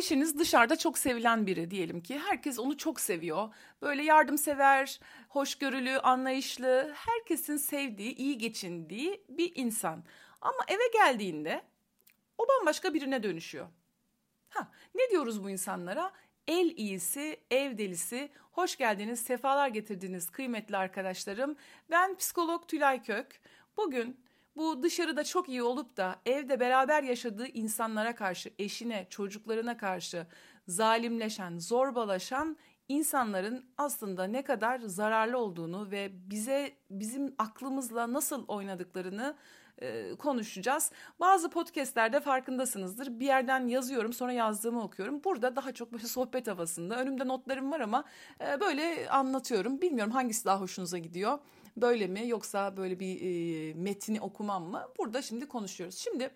eşiniz dışarıda çok sevilen biri diyelim ki. Herkes onu çok seviyor. Böyle yardımsever, hoşgörülü, anlayışlı, herkesin sevdiği, iyi geçindiği bir insan. Ama eve geldiğinde o bambaşka birine dönüşüyor. Ha, ne diyoruz bu insanlara? El iyisi, ev delisi. Hoş geldiniz, sefalar getirdiniz kıymetli arkadaşlarım. Ben psikolog Tülay Kök. Bugün bu dışarıda çok iyi olup da evde beraber yaşadığı insanlara karşı, eşine, çocuklarına karşı zalimleşen, zorbalaşan insanların aslında ne kadar zararlı olduğunu ve bize bizim aklımızla nasıl oynadıklarını e, konuşacağız. Bazı podcastlerde farkındasınızdır. Bir yerden yazıyorum sonra yazdığımı okuyorum. Burada daha çok böyle sohbet havasında. Önümde notlarım var ama e, böyle anlatıyorum. Bilmiyorum hangisi daha hoşunuza gidiyor. Böyle mi yoksa böyle bir e, metni okumam mı? Burada şimdi konuşuyoruz. Şimdi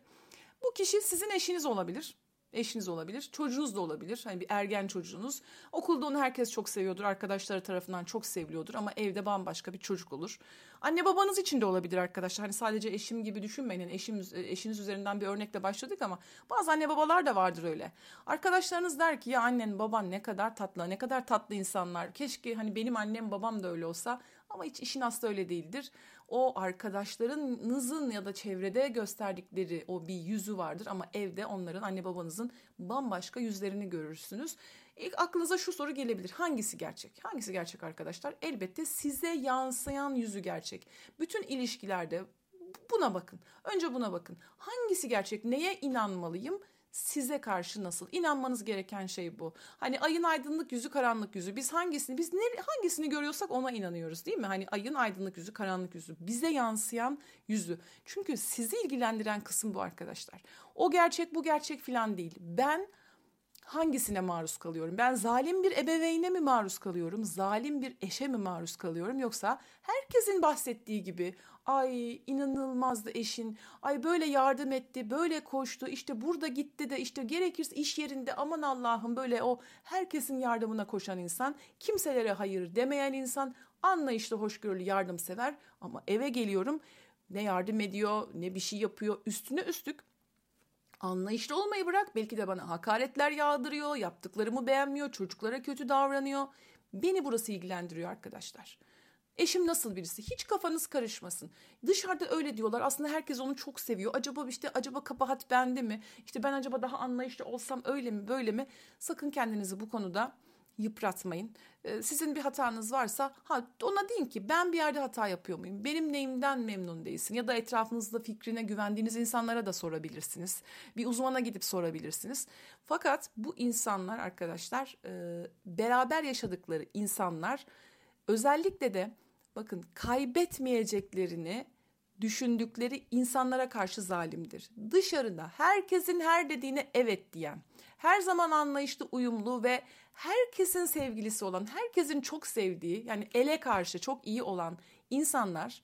bu kişi sizin eşiniz olabilir eşiniz olabilir, çocuğunuz da olabilir. Hani bir ergen çocuğunuz. Okulda onu herkes çok seviyordur, arkadaşları tarafından çok seviliyordur ama evde bambaşka bir çocuk olur. Anne babanız için de olabilir arkadaşlar. Hani sadece eşim gibi düşünmeyin. Yani eşim, eşiniz üzerinden bir örnekle başladık ama bazı anne babalar da vardır öyle. Arkadaşlarınız der ki ya annen baban ne kadar tatlı, ne kadar tatlı insanlar. Keşke hani benim annem babam da öyle olsa ama hiç işin aslı öyle değildir. O arkadaşlarınızın ya da çevrede gösterdikleri o bir yüzü vardır ama evde onların anne babanızın bambaşka yüzlerini görürsünüz. İlk aklınıza şu soru gelebilir. Hangisi gerçek? Hangisi gerçek arkadaşlar? Elbette size yansıyan yüzü gerçek. Bütün ilişkilerde buna bakın. Önce buna bakın. Hangisi gerçek? Neye inanmalıyım? Size karşı nasıl? İnanmanız gereken şey bu. Hani ayın aydınlık yüzü karanlık yüzü. Biz hangisini biz ne, hangisini görüyorsak ona inanıyoruz değil mi? Hani ayın aydınlık yüzü karanlık yüzü. Bize yansıyan yüzü. Çünkü sizi ilgilendiren kısım bu arkadaşlar. O gerçek bu gerçek filan değil. Ben hangisine maruz kalıyorum? Ben zalim bir ebeveyne mi maruz kalıyorum? Zalim bir eşe mi maruz kalıyorum? Yoksa herkesin bahsettiği gibi ay inanılmazdı eşin, ay böyle yardım etti, böyle koştu, işte burada gitti de işte gerekirse iş yerinde. Aman Allah'ım böyle o herkesin yardımına koşan insan, kimselere hayır demeyen insan, anlayışlı, hoşgörülü, yardımsever. Ama eve geliyorum ne yardım ediyor, ne bir şey yapıyor, üstüne üstlük anlayışlı olmayı bırak. Belki de bana hakaretler yağdırıyor, yaptıklarımı beğenmiyor, çocuklara kötü davranıyor. Beni burası ilgilendiriyor arkadaşlar. Eşim nasıl birisi? Hiç kafanız karışmasın. Dışarıda öyle diyorlar. Aslında herkes onu çok seviyor. Acaba işte acaba kabahat bende mi? İşte ben acaba daha anlayışlı olsam öyle mi böyle mi? Sakın kendinizi bu konuda yıpratmayın. Ee, sizin bir hatanız varsa ha ona deyin ki ben bir yerde hata yapıyor muyum? Benim neyimden memnun değilsin? Ya da etrafınızda fikrine güvendiğiniz insanlara da sorabilirsiniz. Bir uzmana gidip sorabilirsiniz. Fakat bu insanlar arkadaşlar e, beraber yaşadıkları insanlar özellikle de bakın kaybetmeyeceklerini düşündükleri insanlara karşı zalimdir. Dışarıda herkesin her dediğine evet diyen, her zaman anlayışlı, uyumlu ve herkesin sevgilisi olan, herkesin çok sevdiği yani ele karşı çok iyi olan insanlar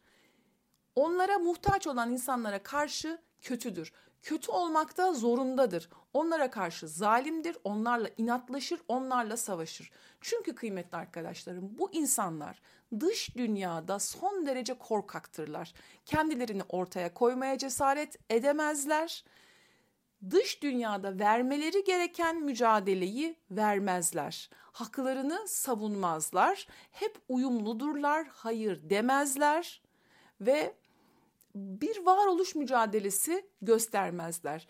onlara muhtaç olan insanlara karşı kötüdür. Kötü olmakta zorundadır. Onlara karşı zalimdir, onlarla inatlaşır, onlarla savaşır. Çünkü kıymetli arkadaşlarım bu insanlar dış dünyada son derece korkaktırlar. Kendilerini ortaya koymaya cesaret edemezler. Dış dünyada vermeleri gereken mücadeleyi vermezler. Haklarını savunmazlar. Hep uyumludurlar, hayır demezler ve bir varoluş mücadelesi göstermezler.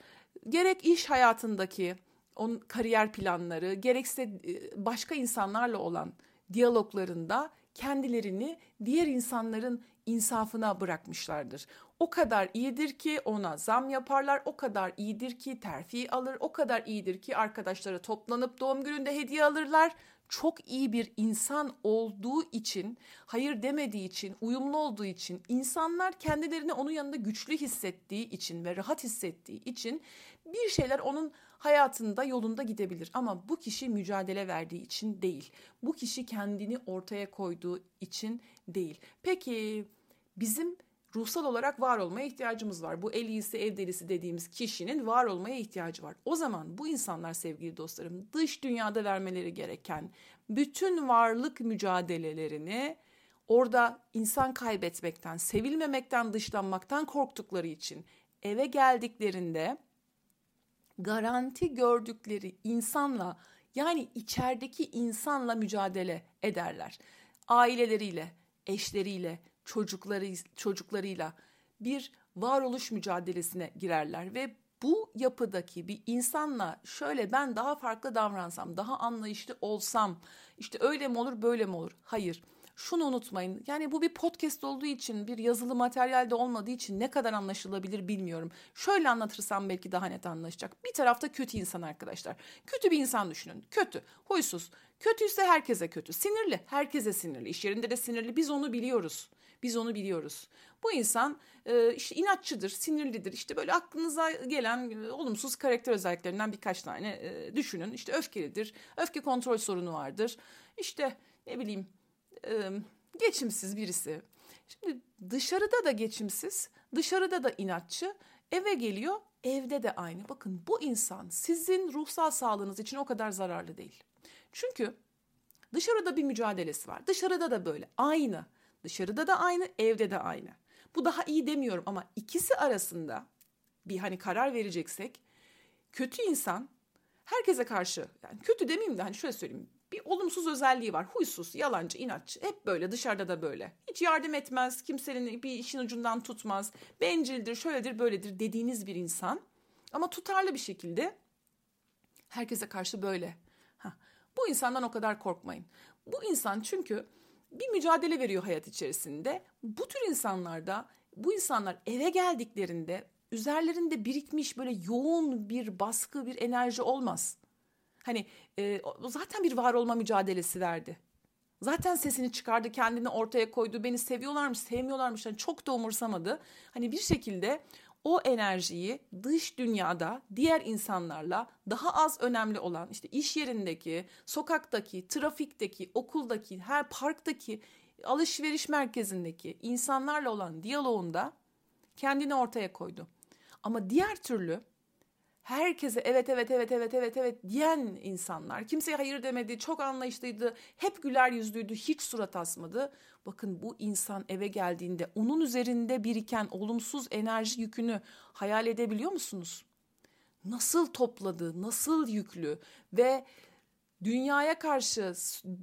Gerek iş hayatındaki on kariyer planları, gerekse e, başka insanlarla olan diyaloglarında kendilerini diğer insanların insafına bırakmışlardır. O kadar iyidir ki ona zam yaparlar, o kadar iyidir ki terfi alır, o kadar iyidir ki arkadaşları toplanıp doğum gününde hediye alırlar. Çok iyi bir insan olduğu için, hayır demediği için, uyumlu olduğu için, insanlar kendilerini onun yanında güçlü hissettiği için ve rahat hissettiği için bir şeyler onun hayatında yolunda gidebilir ama bu kişi mücadele verdiği için değil. Bu kişi kendini ortaya koyduğu için değil. Peki bizim ruhsal olarak var olmaya ihtiyacımız var. Bu el iyisi ev delisi dediğimiz kişinin var olmaya ihtiyacı var. O zaman bu insanlar sevgili dostlarım dış dünyada vermeleri gereken bütün varlık mücadelelerini orada insan kaybetmekten, sevilmemekten, dışlanmaktan korktukları için eve geldiklerinde garanti gördükleri insanla yani içerideki insanla mücadele ederler. Aileleriyle, eşleriyle, çocukları çocuklarıyla bir varoluş mücadelesine girerler ve bu yapıdaki bir insanla şöyle ben daha farklı davransam, daha anlayışlı olsam, işte öyle mi olur, böyle mi olur? Hayır. Şunu unutmayın. Yani bu bir podcast olduğu için, bir yazılı materyalde olmadığı için ne kadar anlaşılabilir bilmiyorum. Şöyle anlatırsam belki daha net anlaşacak. Bir tarafta kötü insan arkadaşlar. Kötü bir insan düşünün. Kötü, huysuz. Kötüyse herkese kötü. Sinirli, herkese sinirli. İş yerinde de sinirli. Biz onu biliyoruz. Biz onu biliyoruz. Bu insan e, işte inatçıdır, sinirlidir. İşte böyle aklınıza gelen e, olumsuz karakter özelliklerinden birkaç tane e, düşünün. İşte öfkelidir, öfke kontrol sorunu vardır. İşte ne bileyim e, geçimsiz birisi. Şimdi dışarıda da geçimsiz, dışarıda da inatçı. Eve geliyor, evde de aynı. Bakın bu insan sizin ruhsal sağlığınız için o kadar zararlı değil. Çünkü dışarıda bir mücadelesi var. Dışarıda da böyle aynı. Dışarıda da aynı, evde de aynı. Bu daha iyi demiyorum ama ikisi arasında bir hani karar vereceksek kötü insan herkese karşı yani kötü demeyeyim de hani şöyle söyleyeyim bir olumsuz özelliği var. Huysuz, yalancı, inatçı. Hep böyle dışarıda da böyle. Hiç yardım etmez, kimsenin bir işin ucundan tutmaz. Bencildir, şöyledir, böyledir dediğiniz bir insan. Ama tutarlı bir şekilde herkese karşı böyle. Heh, bu insandan o kadar korkmayın. Bu insan çünkü bir mücadele veriyor hayat içerisinde. Bu tür insanlarda bu insanlar eve geldiklerinde üzerlerinde birikmiş böyle yoğun bir baskı, bir enerji olmaz. Hani e, zaten bir var olma mücadelesi verdi. Zaten sesini çıkardı, kendini ortaya koydu. Beni seviyorlarmış, sevmiyorlarmış. Yani çok da umursamadı. Hani bir şekilde o enerjiyi dış dünyada diğer insanlarla daha az önemli olan işte iş yerindeki, sokaktaki, trafikteki, okuldaki, her parktaki, alışveriş merkezindeki insanlarla olan diyaloğunda kendini ortaya koydu. Ama diğer türlü herkese evet evet evet evet evet evet diyen insanlar kimseye hayır demedi çok anlayışlıydı hep güler yüzlüydü hiç surat asmadı bakın bu insan eve geldiğinde onun üzerinde biriken olumsuz enerji yükünü hayal edebiliyor musunuz nasıl topladı nasıl yüklü ve dünyaya karşı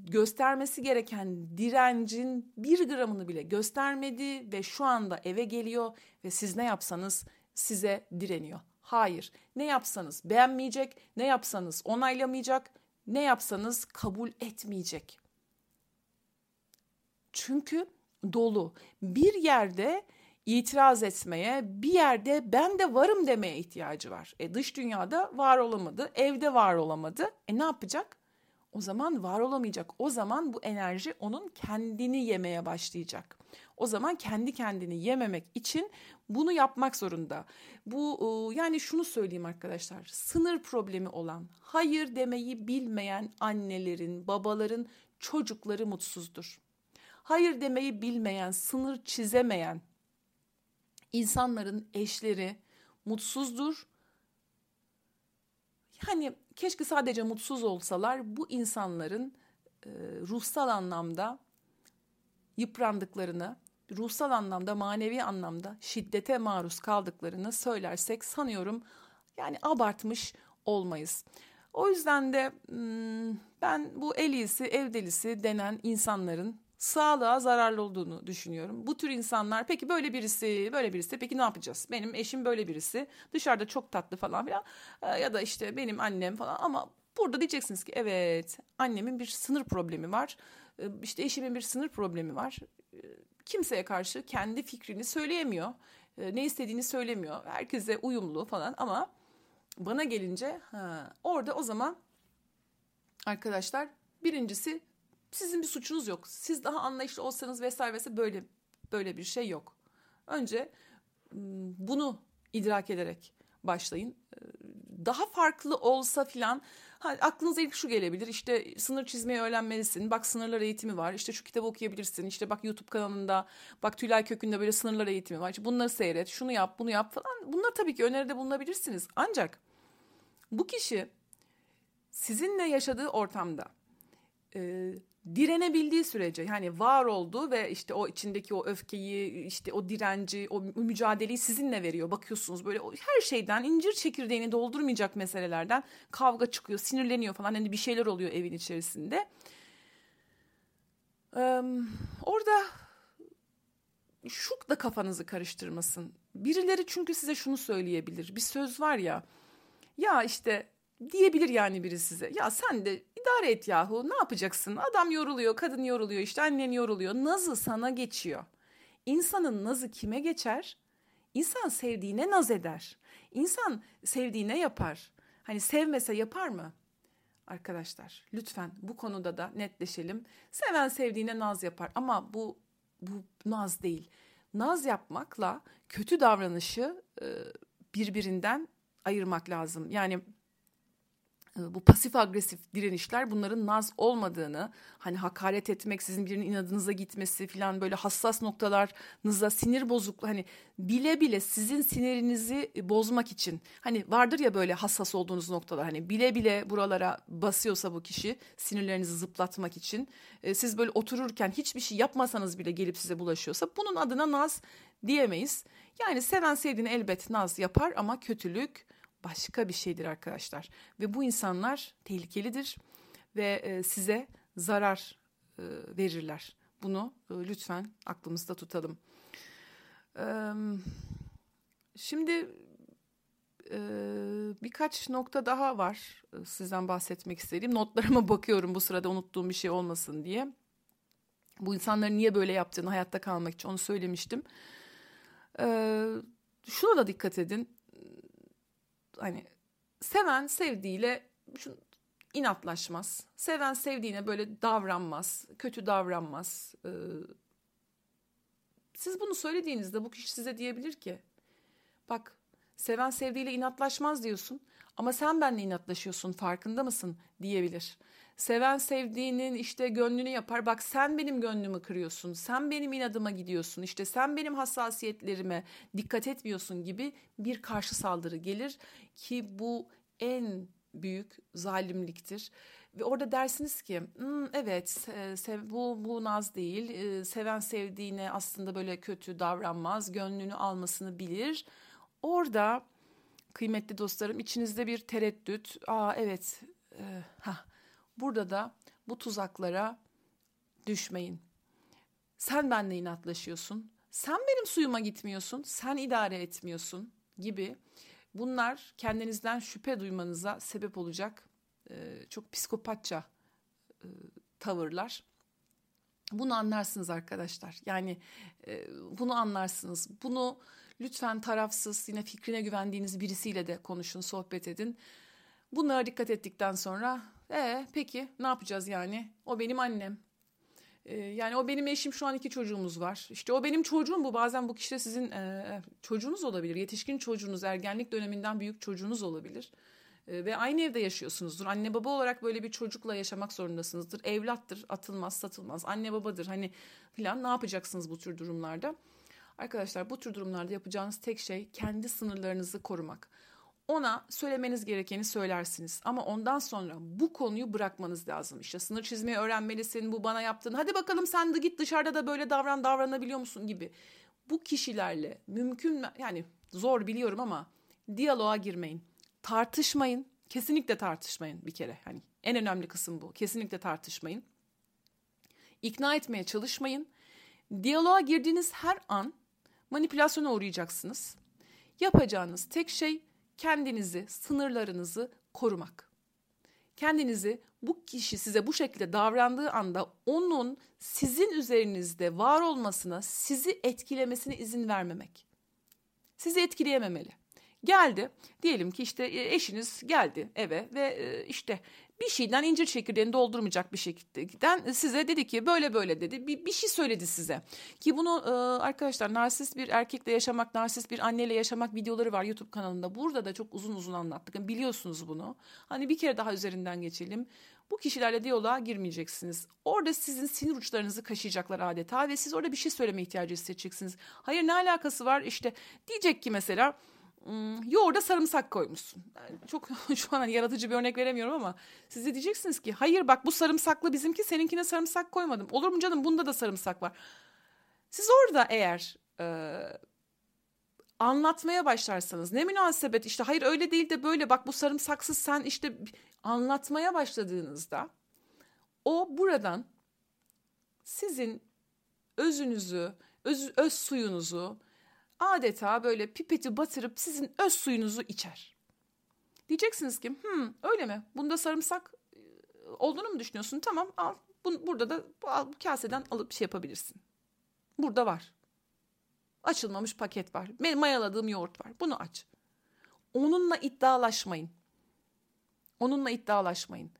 göstermesi gereken direncin bir gramını bile göstermedi ve şu anda eve geliyor ve siz ne yapsanız size direniyor. Hayır. Ne yapsanız beğenmeyecek, ne yapsanız onaylamayacak, ne yapsanız kabul etmeyecek. Çünkü dolu. Bir yerde itiraz etmeye, bir yerde ben de varım demeye ihtiyacı var. E dış dünyada var olamadı, evde var olamadı. E ne yapacak? O zaman var olamayacak. O zaman bu enerji onun kendini yemeye başlayacak. O zaman kendi kendini yememek için bunu yapmak zorunda. Bu yani şunu söyleyeyim arkadaşlar. Sınır problemi olan, hayır demeyi bilmeyen annelerin, babaların çocukları mutsuzdur. Hayır demeyi bilmeyen, sınır çizemeyen insanların eşleri mutsuzdur. Yani keşke sadece mutsuz olsalar bu insanların e, ruhsal anlamda yıprandıklarını, ruhsal anlamda, manevi anlamda şiddete maruz kaldıklarını söylersek sanıyorum yani abartmış olmayız. O yüzden de hmm, ben bu el iyisi, ev delisi denen insanların sağlığa zararlı olduğunu düşünüyorum. Bu tür insanlar peki böyle birisi, böyle birisi peki ne yapacağız? Benim eşim böyle birisi dışarıda çok tatlı falan filan ee, ya da işte benim annem falan ama burada diyeceksiniz ki evet annemin bir sınır problemi var. Ee, işte eşimin bir sınır problemi var kimseye karşı kendi fikrini söyleyemiyor. E, ne istediğini söylemiyor. Herkese uyumlu falan ama bana gelince ha, orada o zaman arkadaşlar birincisi sizin bir suçunuz yok. Siz daha anlayışlı olsanız vesaire vesaire böyle böyle bir şey yok. Önce bunu idrak ederek başlayın. E, daha farklı olsa filan Ha, aklınıza ilk şu gelebilir işte sınır çizmeyi öğrenmelisin bak sınırlar eğitimi var işte şu kitabı okuyabilirsin işte bak YouTube kanalında bak Tülay Kökü'nde böyle sınırlar eğitimi var işte bunları seyret şunu yap bunu yap falan bunlar tabii ki öneride bulunabilirsiniz. Ancak bu kişi sizinle yaşadığı ortamda e, direnebildiği sürece yani var olduğu ve işte o içindeki o öfkeyi işte o direnci o mücadeleyi sizinle veriyor. Bakıyorsunuz böyle her şeyden incir çekirdeğini doldurmayacak meselelerden kavga çıkıyor sinirleniyor falan. Hani bir şeyler oluyor evin içerisinde. Ee, orada şu da kafanızı karıştırmasın. Birileri çünkü size şunu söyleyebilir. Bir söz var ya ya işte diyebilir yani biri size. Ya sen de idare et yahu ne yapacaksın? Adam yoruluyor, kadın yoruluyor, işte annen yoruluyor. Nazı sana geçiyor. İnsanın nazı kime geçer? İnsan sevdiğine naz eder. İnsan sevdiğine yapar. Hani sevmese yapar mı? Arkadaşlar lütfen bu konuda da netleşelim. Seven sevdiğine naz yapar ama bu bu naz değil. Naz yapmakla kötü davranışı birbirinden ayırmak lazım. Yani bu pasif agresif direnişler bunların naz olmadığını hani hakaret etmek sizin birinin inadınıza gitmesi falan böyle hassas noktalarınıza sinir bozukluğu hani bile bile sizin sinirinizi bozmak için hani vardır ya böyle hassas olduğunuz noktalar hani bile bile buralara basıyorsa bu kişi sinirlerinizi zıplatmak için e, siz böyle otururken hiçbir şey yapmasanız bile gelip size bulaşıyorsa bunun adına naz diyemeyiz. Yani seven sevdiğini elbet naz yapar ama kötülük başka bir şeydir arkadaşlar. Ve bu insanlar tehlikelidir ve e, size zarar e, verirler. Bunu e, lütfen aklımızda tutalım. Şimdi birkaç nokta daha var sizden bahsetmek istediğim. Notlarıma bakıyorum bu sırada unuttuğum bir şey olmasın diye. Bu insanların niye böyle yaptığını hayatta kalmak için onu söylemiştim. Şuna da dikkat edin hani seven sevdiğiyle şu, inatlaşmaz. Seven sevdiğine böyle davranmaz, kötü davranmaz. Ee, siz bunu söylediğinizde bu kişi size diyebilir ki bak seven sevdiğiyle inatlaşmaz diyorsun ama sen benimle inatlaşıyorsun farkında mısın diyebilir. Seven sevdiğinin işte gönlünü yapar. Bak sen benim gönlümü kırıyorsun. Sen benim inadıma gidiyorsun. İşte sen benim hassasiyetlerime dikkat etmiyorsun gibi bir karşı saldırı gelir ki bu en büyük zalimliktir. Ve orada dersiniz ki hmm, evet bu, bu naz değil. Ee, seven sevdiğine aslında böyle kötü davranmaz. Gönlünü almasını bilir. Orada kıymetli dostlarım içinizde bir tereddüt. Aa evet e, ha Burada da bu tuzaklara düşmeyin. Sen benle inatlaşıyorsun. Sen benim suyuma gitmiyorsun. Sen idare etmiyorsun gibi bunlar kendinizden şüphe duymanıza sebep olacak e, çok psikopatça e, tavırlar. Bunu anlarsınız arkadaşlar. Yani e, bunu anlarsınız. Bunu lütfen tarafsız yine fikrine güvendiğiniz birisiyle de konuşun, sohbet edin. Bunlara dikkat ettikten sonra e peki ne yapacağız yani? O benim annem. E, yani o benim eşim şu an iki çocuğumuz var. İşte o benim çocuğum bu. Bazen bu kişi de sizin e, çocuğunuz olabilir. Yetişkin çocuğunuz, ergenlik döneminden büyük çocuğunuz olabilir. E, ve aynı evde yaşıyorsunuzdur. Anne baba olarak böyle bir çocukla yaşamak zorundasınızdır. Evlattır, atılmaz, satılmaz. Anne babadır. Hani filan ne yapacaksınız bu tür durumlarda? Arkadaşlar bu tür durumlarda yapacağınız tek şey kendi sınırlarınızı korumak ona söylemeniz gerekeni söylersiniz. Ama ondan sonra bu konuyu bırakmanız lazım. İşte sınır çizmeyi öğrenmelisin, bu bana yaptın. Hadi bakalım sen de git dışarıda da böyle davran, davranabiliyor musun gibi. Bu kişilerle mümkün yani zor biliyorum ama diyaloğa girmeyin. Tartışmayın. Kesinlikle tartışmayın bir kere. Hani en önemli kısım bu. Kesinlikle tartışmayın. İkna etmeye çalışmayın. Diyaloğa girdiğiniz her an manipülasyona uğrayacaksınız. Yapacağınız tek şey kendinizi, sınırlarınızı korumak. Kendinizi bu kişi size bu şekilde davrandığı anda onun sizin üzerinizde var olmasına, sizi etkilemesine izin vermemek. Sizi etkileyememeli. Geldi, diyelim ki işte e, eşiniz geldi eve ve e, işte bir şeyden incir çekirdeğini doldurmayacak bir şekilde size dedi ki böyle böyle dedi. Bir, bir şey söyledi size. Ki bunu e, arkadaşlar narsist bir erkekle yaşamak narsist bir anneyle yaşamak videoları var YouTube kanalında. Burada da çok uzun uzun anlattık. Yani biliyorsunuz bunu. Hani bir kere daha üzerinden geçelim. Bu kişilerle diyaloğa girmeyeceksiniz. Orada sizin sinir uçlarınızı kaşıyacaklar adeta ve siz orada bir şey söyleme ihtiyacı hissedeceksiniz. Hayır ne alakası var? İşte diyecek ki mesela yoğurda sarımsak koymuşsun. Yani çok şu an hani yaratıcı bir örnek veremiyorum ama siz de diyeceksiniz ki hayır bak bu sarımsaklı bizimki seninkine sarımsak koymadım. Olur mu canım bunda da sarımsak var. Siz orada eğer e, anlatmaya başlarsanız ne münasebet işte hayır öyle değil de böyle bak bu sarımsaksız sen işte anlatmaya başladığınızda o buradan sizin özünüzü, öz, öz suyunuzu adeta böyle pipeti batırıp sizin öz suyunuzu içer. Diyeceksiniz ki hmm, öyle mi? Bunda sarımsak e, olduğunu mu düşünüyorsun? Tamam al. Bu, burada da bu, al, bu kaseden alıp şey yapabilirsin. Burada var. Açılmamış paket var. Mayaladığım yoğurt var. Bunu aç. Onunla iddialaşmayın. Onunla iddialaşmayın.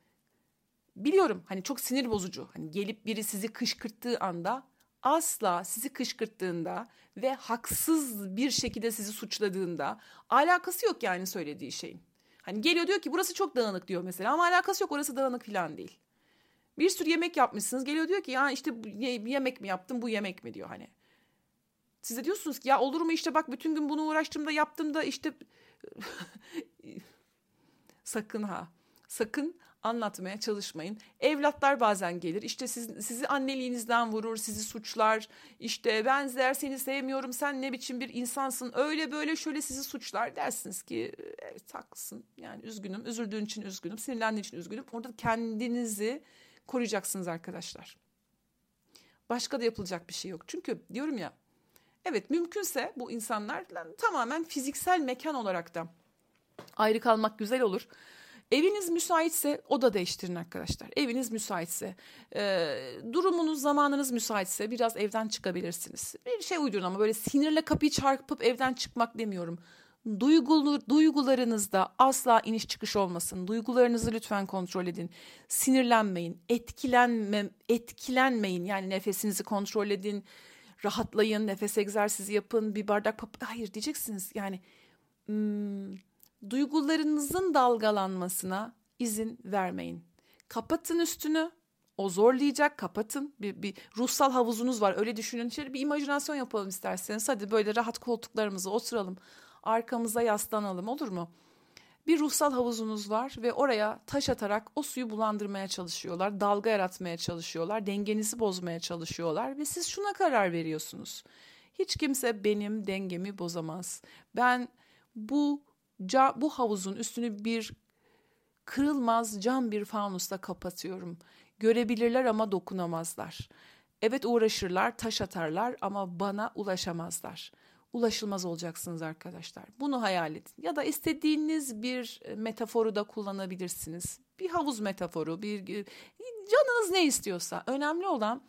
Biliyorum hani çok sinir bozucu. Hani gelip biri sizi kışkırttığı anda asla sizi kışkırttığında ve haksız bir şekilde sizi suçladığında alakası yok yani söylediği şeyin. Hani geliyor diyor ki burası çok dağınık diyor mesela ama alakası yok orası dağınık falan değil. Bir sürü yemek yapmışsınız geliyor diyor ki ya işte bu yemek mi yaptım bu yemek mi diyor hani. Siz de diyorsunuz ki ya olur mu işte bak bütün gün bunu uğraştım da yaptım da işte sakın ha sakın anlatmaya çalışmayın. Evlatlar bazen gelir işte siz, sizi anneliğinizden vurur, sizi suçlar. İşte ben seni sevmiyorum, sen ne biçim bir insansın, öyle böyle şöyle sizi suçlar. Dersiniz ki evet haklısın yani üzgünüm, üzüldüğün için üzgünüm, sinirlendiğin için üzgünüm. Orada kendinizi koruyacaksınız arkadaşlar. Başka da yapılacak bir şey yok. Çünkü diyorum ya evet mümkünse bu insanlarla tamamen fiziksel mekan olarak da ayrı kalmak güzel olur. Eviniz müsaitse oda değiştirin arkadaşlar. Eviniz müsaitse, e, durumunuz, zamanınız müsaitse biraz evden çıkabilirsiniz. Bir şey uydurun ama böyle sinirle kapıyı çarpıp evden çıkmak demiyorum. Duygulu, duygularınızda asla iniş çıkış olmasın. Duygularınızı lütfen kontrol edin. Sinirlenmeyin, etkilenme, etkilenmeyin. Yani nefesinizi kontrol edin, rahatlayın, nefes egzersizi yapın, bir bardak pap... Hayır diyeceksiniz yani... Hmm, duygularınızın dalgalanmasına izin vermeyin. Kapatın üstünü. O zorlayacak kapatın. Bir, bir ruhsal havuzunuz var öyle düşünün. Şöyle bir imajinasyon yapalım isterseniz. Hadi böyle rahat koltuklarımıza oturalım. Arkamıza yaslanalım olur mu? Bir ruhsal havuzunuz var ve oraya taş atarak o suyu bulandırmaya çalışıyorlar. Dalga yaratmaya çalışıyorlar. Dengenizi bozmaya çalışıyorlar. Ve siz şuna karar veriyorsunuz. Hiç kimse benim dengemi bozamaz. Ben bu bu havuzun üstünü bir kırılmaz cam bir fanusla kapatıyorum. Görebilirler ama dokunamazlar. Evet uğraşırlar, taş atarlar ama bana ulaşamazlar. Ulaşılmaz olacaksınız arkadaşlar. Bunu hayal edin. Ya da istediğiniz bir metaforu da kullanabilirsiniz. Bir havuz metaforu, bir canınız ne istiyorsa. Önemli olan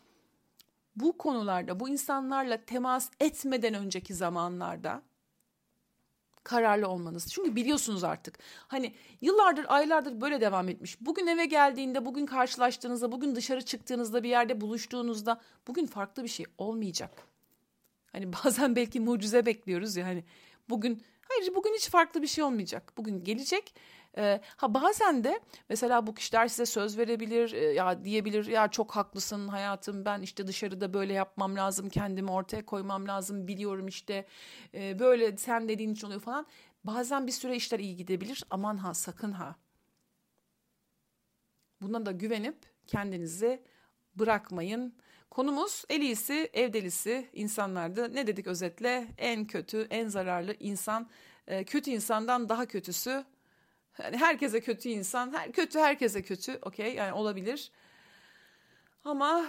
bu konularda, bu insanlarla temas etmeden önceki zamanlarda kararlı olmanız. Çünkü biliyorsunuz artık. Hani yıllardır, aylardır böyle devam etmiş. Bugün eve geldiğinde, bugün karşılaştığınızda, bugün dışarı çıktığınızda, bir yerde buluştuğunuzda bugün farklı bir şey olmayacak. Hani bazen belki mucize bekliyoruz ya hani bugün hayır bugün hiç farklı bir şey olmayacak. Bugün gelecek e, ha bazen de mesela bu kişiler size söz verebilir e, ya diyebilir ya çok haklısın hayatım ben işte dışarıda böyle yapmam lazım kendimi ortaya koymam lazım biliyorum işte e, böyle sen dediğin için oluyor falan. Bazen bir süre işler iyi gidebilir aman ha sakın ha. Buna da güvenip kendinizi bırakmayın. Konumuz en iyisi ev insanlardı. Ne dedik özetle? En kötü, en zararlı insan. E, kötü insandan daha kötüsü yani herkese kötü insan, her kötü herkese kötü. Okey yani olabilir. Ama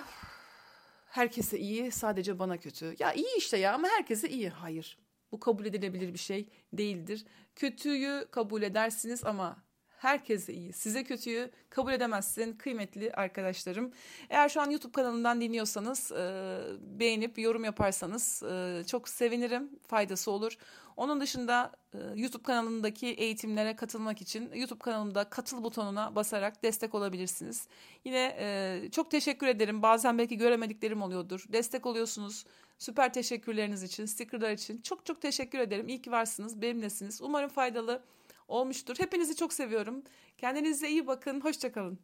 herkese iyi, sadece bana kötü. Ya iyi işte ya ama herkese iyi. Hayır. Bu kabul edilebilir bir şey değildir. Kötüyü kabul edersiniz ama herkese iyi. Size kötüyü kabul edemezsin kıymetli arkadaşlarım. Eğer şu an YouTube kanalından dinliyorsanız e, beğenip yorum yaparsanız e, çok sevinirim. Faydası olur. Onun dışında e, YouTube kanalındaki eğitimlere katılmak için YouTube kanalımda katıl butonuna basarak destek olabilirsiniz. Yine e, çok teşekkür ederim. Bazen belki göremediklerim oluyordur. Destek oluyorsunuz. Süper teşekkürleriniz için, stickerlar için çok çok teşekkür ederim. İyi ki varsınız, benimlesiniz. Umarım faydalı olmuştur. Hepinizi çok seviyorum. Kendinize iyi bakın. Hoşçakalın.